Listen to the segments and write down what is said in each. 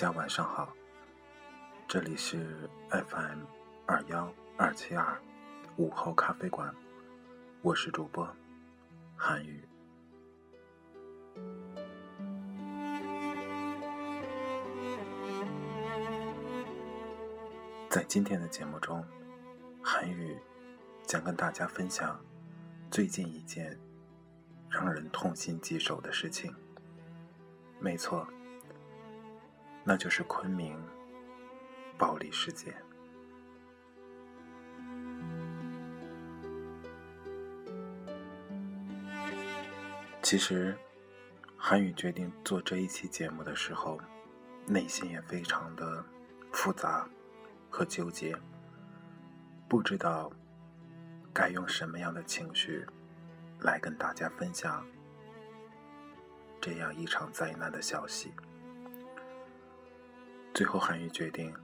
大家晚上好。这里是 FM 二幺二七二午后咖啡馆，我是主播韩宇。在今天的节目中，韩宇将跟大家分享最近一件让人痛心疾首的事情。没错，那就是昆明暴力事件。其实，韩宇决定做这一期节目的时候，内心也非常的复杂和纠结，不知道该用什么样的情绪来跟大家分享。这样一场灾难的消息，最后韩愈决定，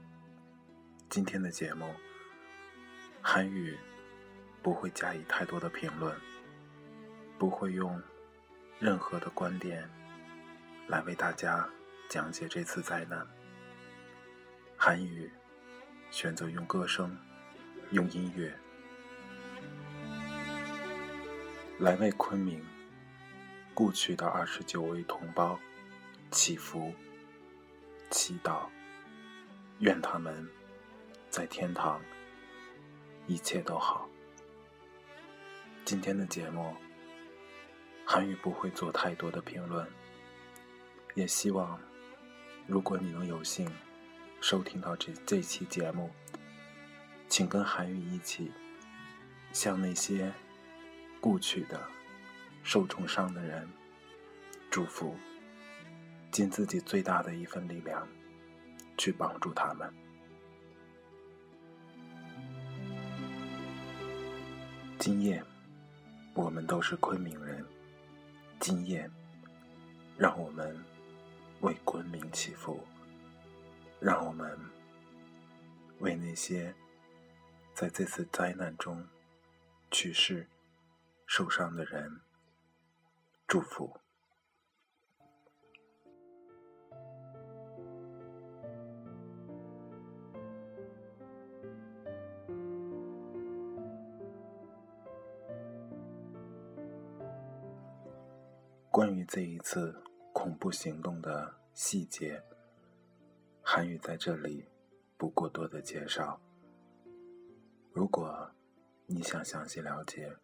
今天的节目，韩愈不会加以太多的评论，不会用任何的观点来为大家讲解这次灾难。韩愈选择用歌声，用音乐来为昆明。故去的二十九位同胞，祈福、祈祷，愿他们在天堂一切都好。今天的节目，韩语不会做太多的评论，也希望如果你能有幸收听到这这期节目，请跟韩语一起向那些故去的。受重伤的人，祝福，尽自己最大的一份力量，去帮助他们。今夜，我们都是昆明人。今夜，让我们为昆明祈福，让我们为那些在这次灾难中去世、受伤的人。祝福。关于这一次恐怖行动的细节，韩语在这里不过多的介绍。如果你想详细了解，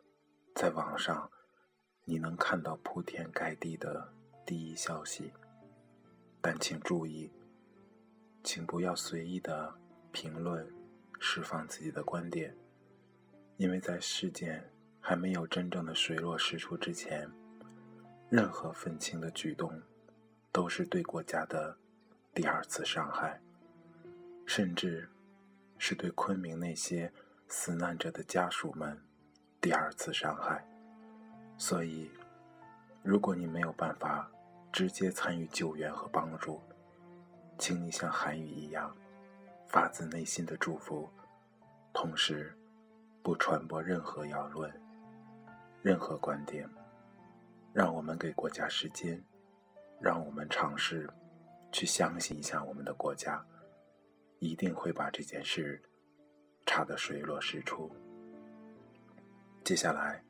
在网上。你能看到铺天盖地的第一消息，但请注意，请不要随意的评论、释放自己的观点，因为在事件还没有真正的水落石出之前，任何愤青的举动都是对国家的第二次伤害，甚至是对昆明那些死难者的家属们第二次伤害。所以，如果你没有办法直接参与救援和帮助，请你像韩语一样，发自内心的祝福，同时不传播任何谣论、任何观点，让我们给国家时间，让我们尝试去相信一下我们的国家，一定会把这件事查得水落石出。接下来，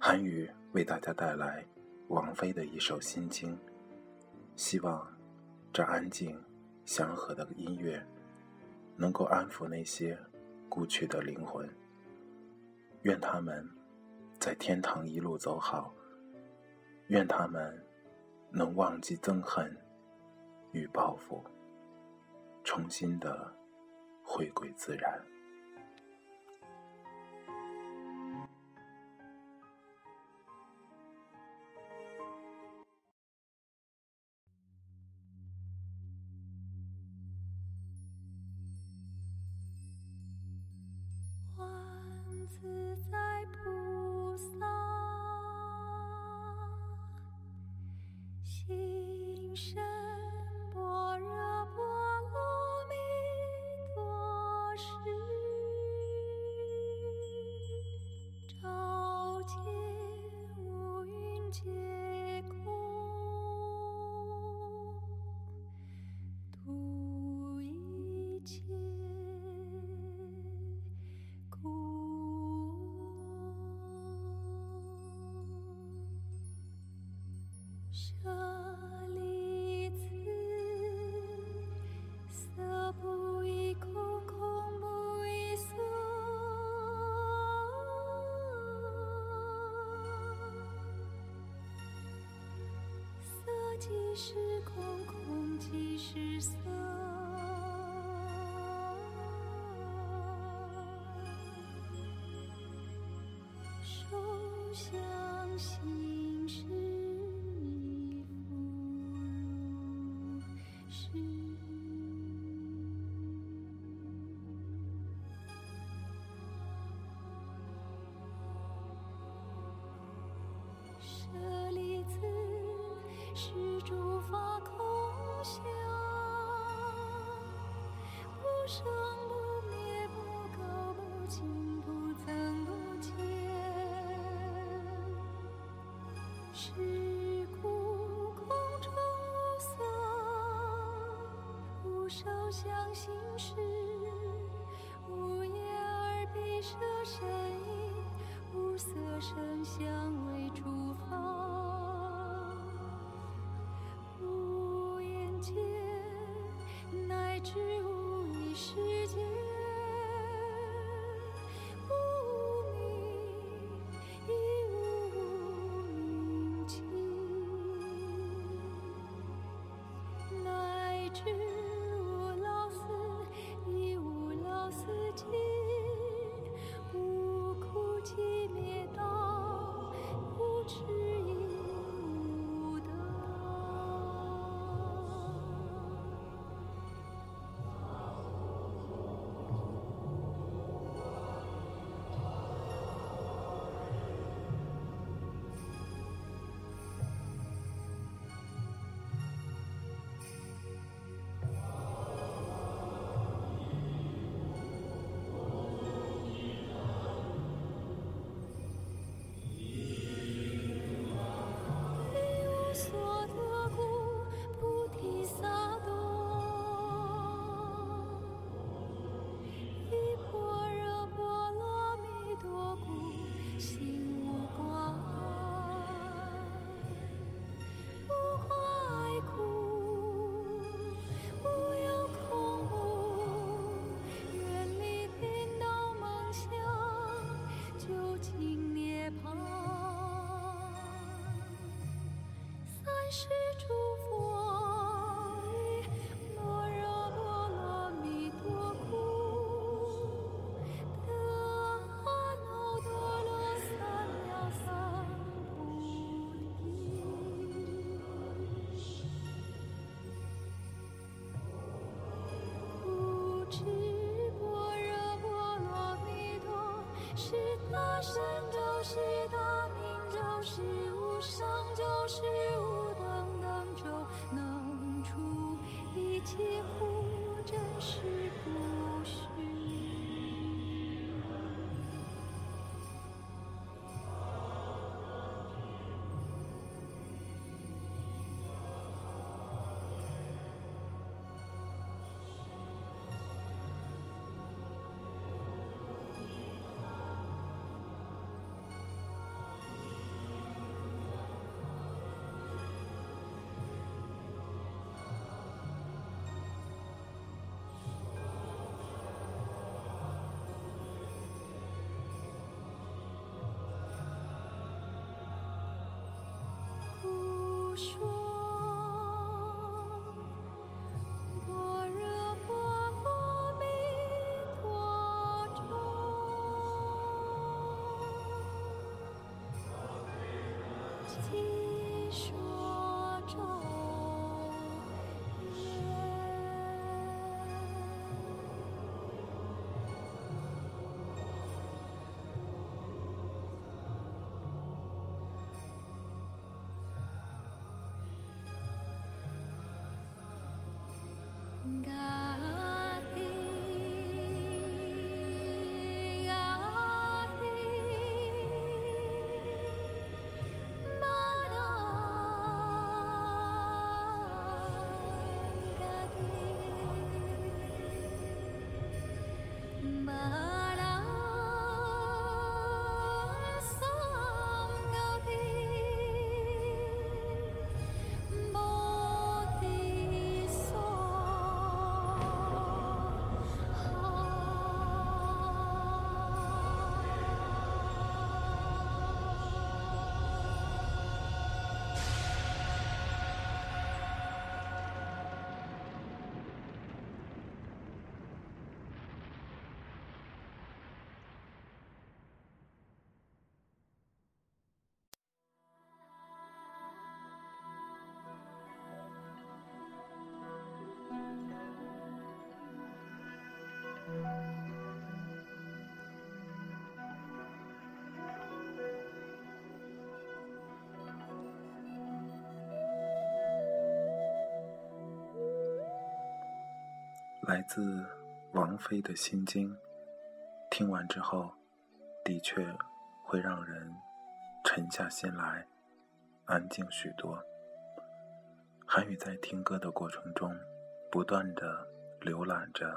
韩语为大家带来王菲的一首心经，希望这安静祥和的音乐能够安抚那些故去的灵魂。愿他们在天堂一路走好，愿他们能忘记憎恨与报复，重新的回归自然。是空，空即是色。受想行识亦复如是。生不灭，不垢不净，不增不减。是故空中无色，无受想行识，无眼耳鼻舌身意，无色声香味触法。去。大神啊来自王菲的心经，听完之后，的确会让人沉下心来，安静许多。韩宇在听歌的过程中，不断的浏览着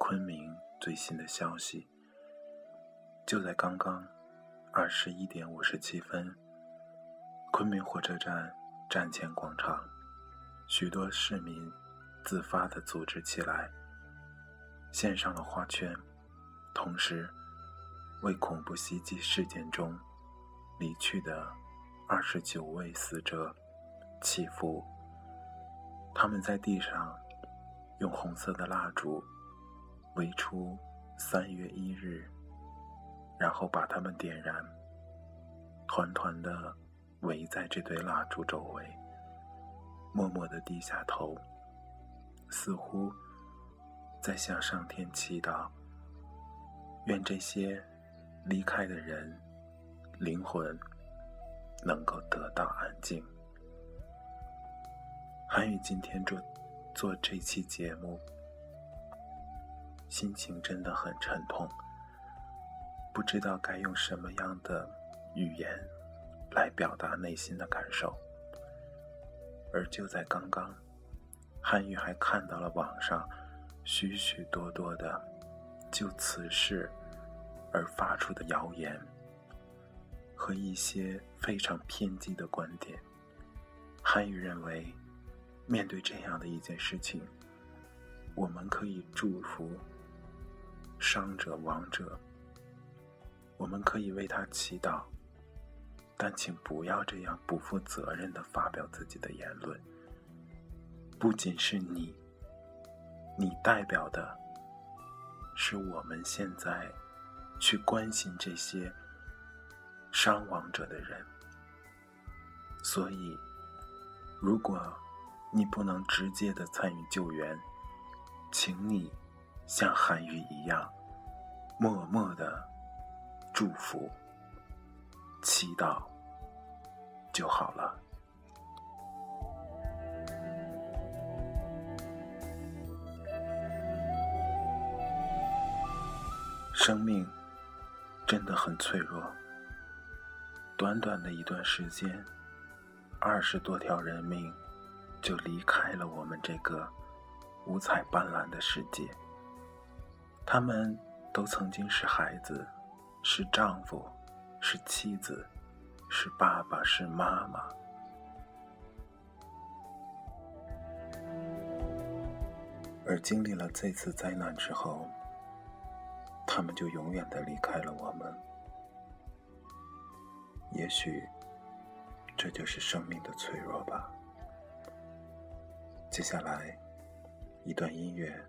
昆明最新的消息。就在刚刚，二十一点五十七分，昆明火车站站前广场，许多市民。自发的组织起来，献上了花圈，同时为恐怖袭击事件中离去的二十九位死者祈福。他们在地上用红色的蜡烛围出三月一日，然后把它们点燃，团团的围在这堆蜡烛周围，默默的低下头。似乎在向上天祈祷，愿这些离开的人灵魂能够得到安静。韩宇今天做做这期节目，心情真的很沉痛，不知道该用什么样的语言来表达内心的感受。而就在刚刚。韩愈还看到了网上许许多多的就此事而发出的谣言和一些非常偏激的观点。韩愈认为，面对这样的一件事情，我们可以祝福伤者亡者，我们可以为他祈祷，但请不要这样不负责任的发表自己的言论。不仅是你，你代表的是我们现在去关心这些伤亡者的人。所以，如果你不能直接的参与救援，请你像韩愈一样，默默的祝福、祈祷就好了。生命真的很脆弱。短短的一段时间，二十多条人命就离开了我们这个五彩斑斓的世界。他们都曾经是孩子，是丈夫，是妻子，是爸爸，是妈妈。而经历了这次灾难之后，他们就永远的离开了我们。也许，这就是生命的脆弱吧。接下来，一段音乐，《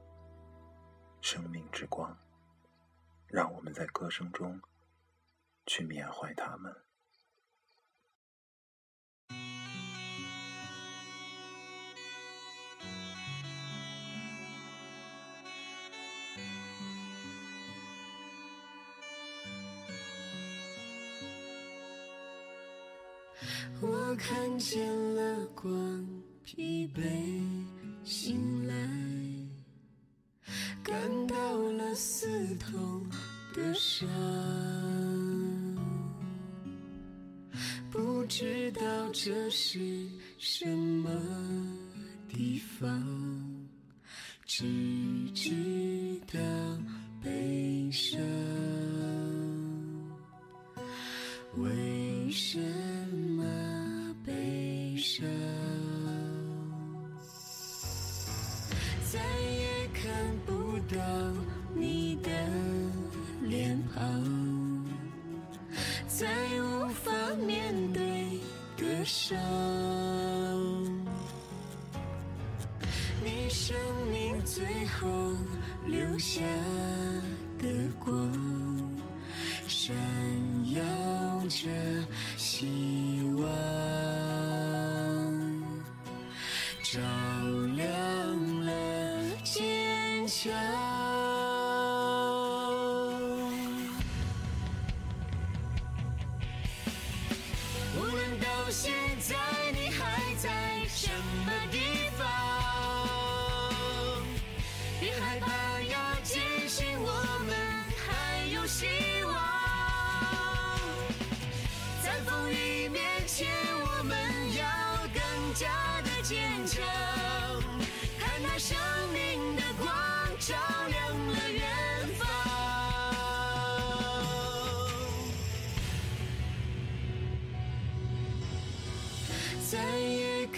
生命之光》，让我们在歌声中去缅怀他们。我看见了光，疲惫醒来，感到了刺痛的伤，不知道这是什么地方，只知道悲伤。照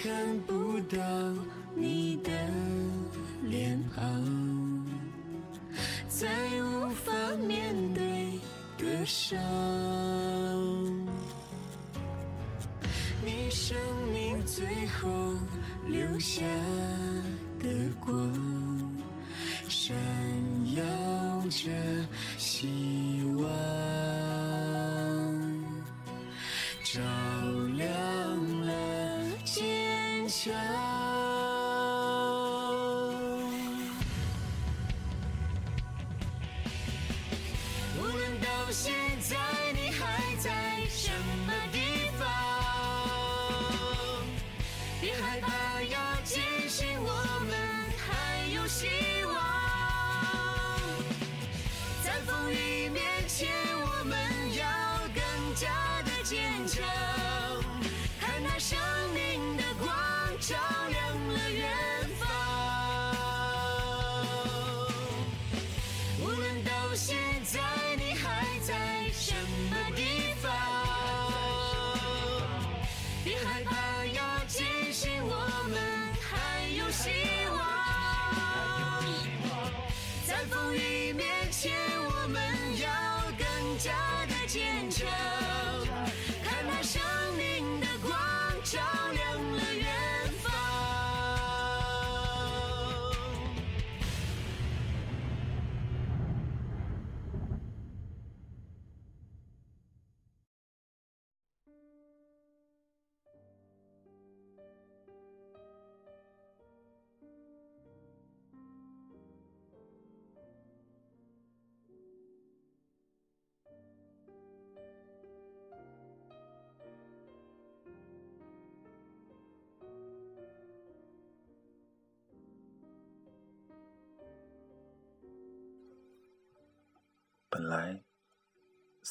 看不到你的脸庞，再无法面对的伤。你生命最后留下的光，闪耀着希望。照亮坚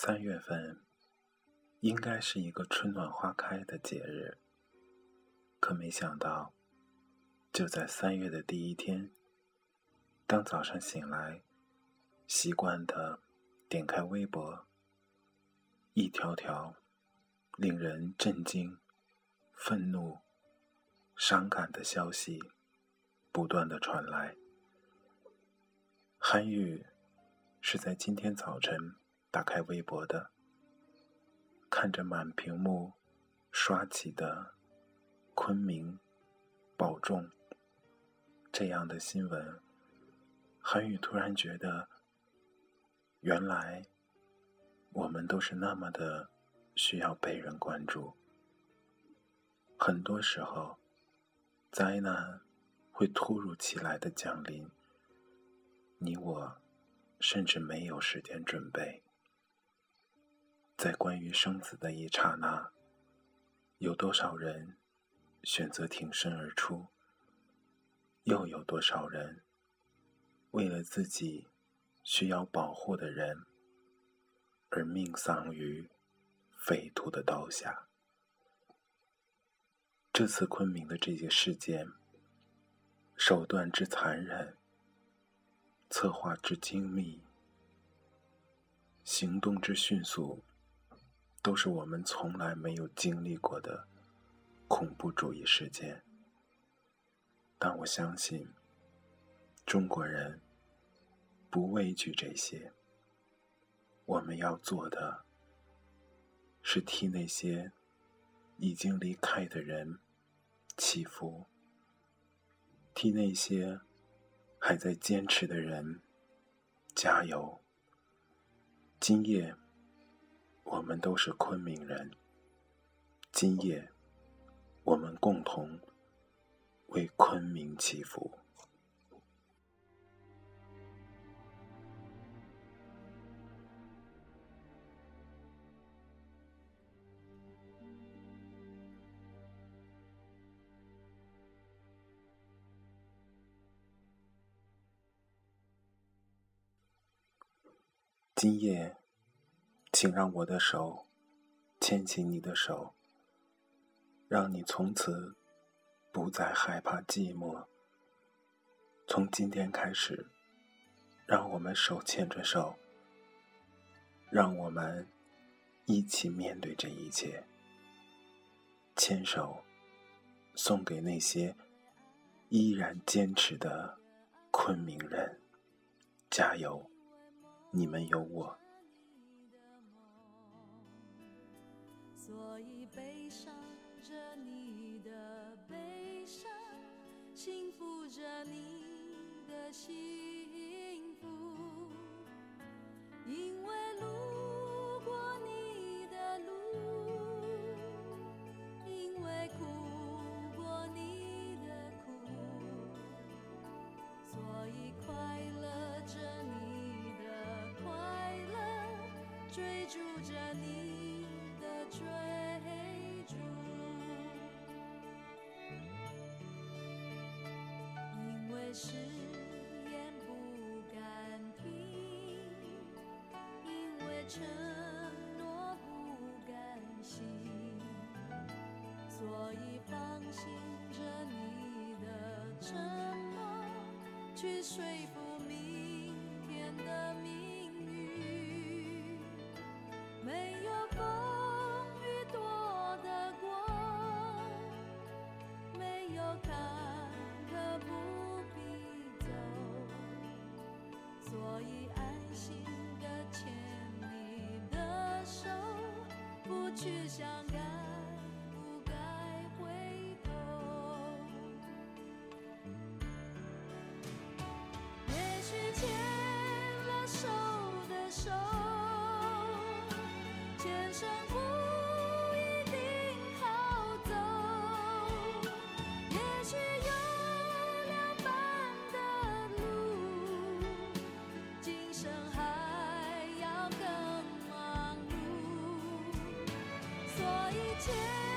三月份应该是一个春暖花开的节日，可没想到，就在三月的第一天，当早上醒来，习惯的点开微博，一条条令人震惊、愤怒、伤感的消息不断的传来。韩语是在今天早晨打开微博的，看着满屏幕刷起的昆明保重这样的新闻，韩宇突然觉得，原来我们都是那么的需要被人关注。很多时候，灾难会突如其来的降临，你我甚至没有时间准备。在关于生死的一刹那，有多少人选择挺身而出？又有多少人为了自己需要保护的人而命丧于匪徒的刀下？这次昆明的这些事件，手段之残忍，策划之精密，行动之迅速。都是我们从来没有经历过的恐怖主义事件，但我相信中国人不畏惧这些。我们要做的，是替那些已经离开的人祈福，替那些还在坚持的人加油。今夜。我们都是昆明人。今夜，我们共同为昆明祈福。今夜。请让我的手牵起你的手，让你从此不再害怕寂寞。从今天开始，让我们手牵着手，让我们一起面对这一切。牵手，送给那些依然坚持的昆明人，加油！你们有我。所以悲伤着你的悲伤，幸福着你的心。誓言不敢听，因为承诺不甘心，所以放心着你的承诺，去说服想该不该回头，也许牵了手的手，前生不我一切。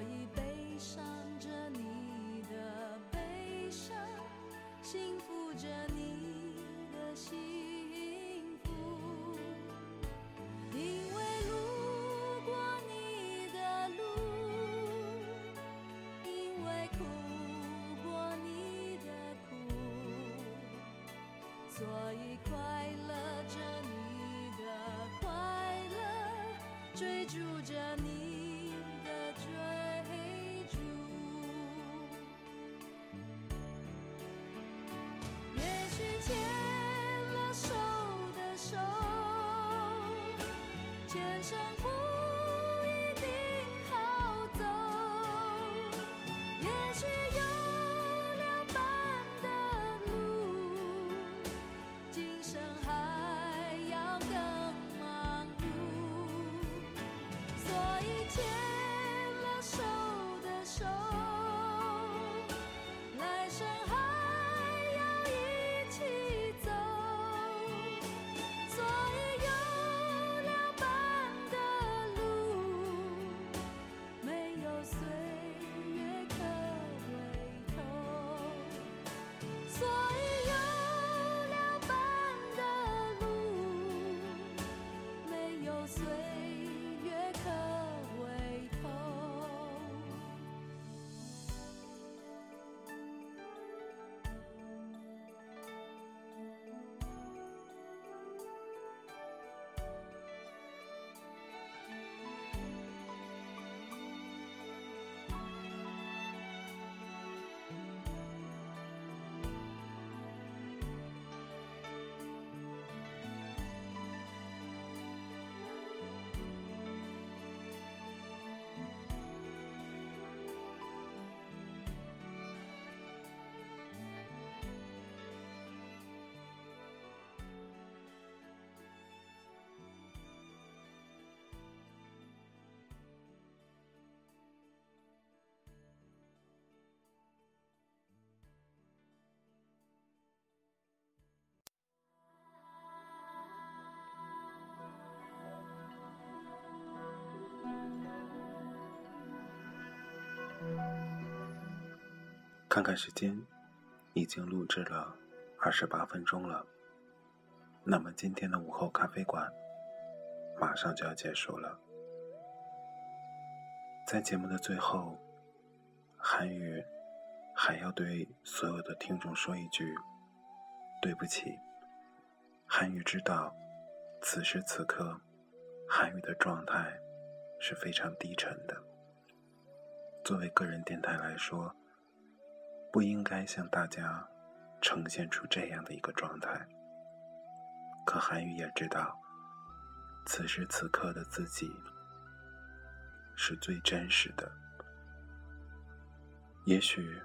所以悲伤着你的悲伤，前生看看时间，已经录制了二十八分钟了。那么今天的午后咖啡馆马上就要结束了。在节目的最后，韩语还要对所有的听众说一句：对不起。韩语知道，此时此刻，韩语的状态是非常低沉的。作为个人电台来说，不应该向大家呈现出这样的一个状态。可韩语也知道，此时此刻的自己是最真实的。也许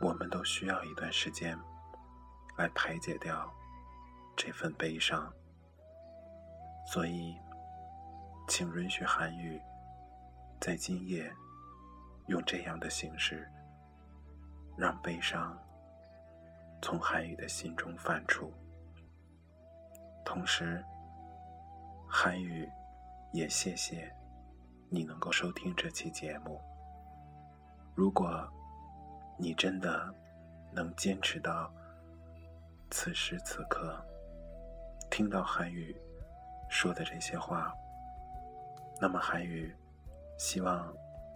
我们都需要一段时间来排解掉这份悲伤，所以，请允许韩语在今夜用这样的形式。让悲伤从韩语的心中泛出，同时，韩语也谢谢你能够收听这期节目。如果你真的能坚持到此时此刻，听到韩语说的这些话，那么韩语希望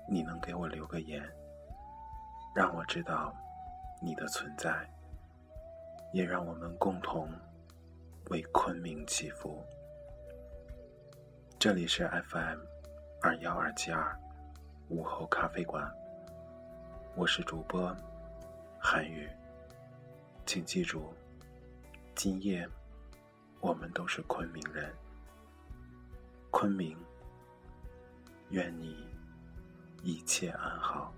你能给我留个言。让我知道你的存在，也让我们共同为昆明祈福。这里是 FM 二幺二七二午后咖啡馆，我是主播韩宇，请记住，今夜我们都是昆明人。昆明，愿你一切安好。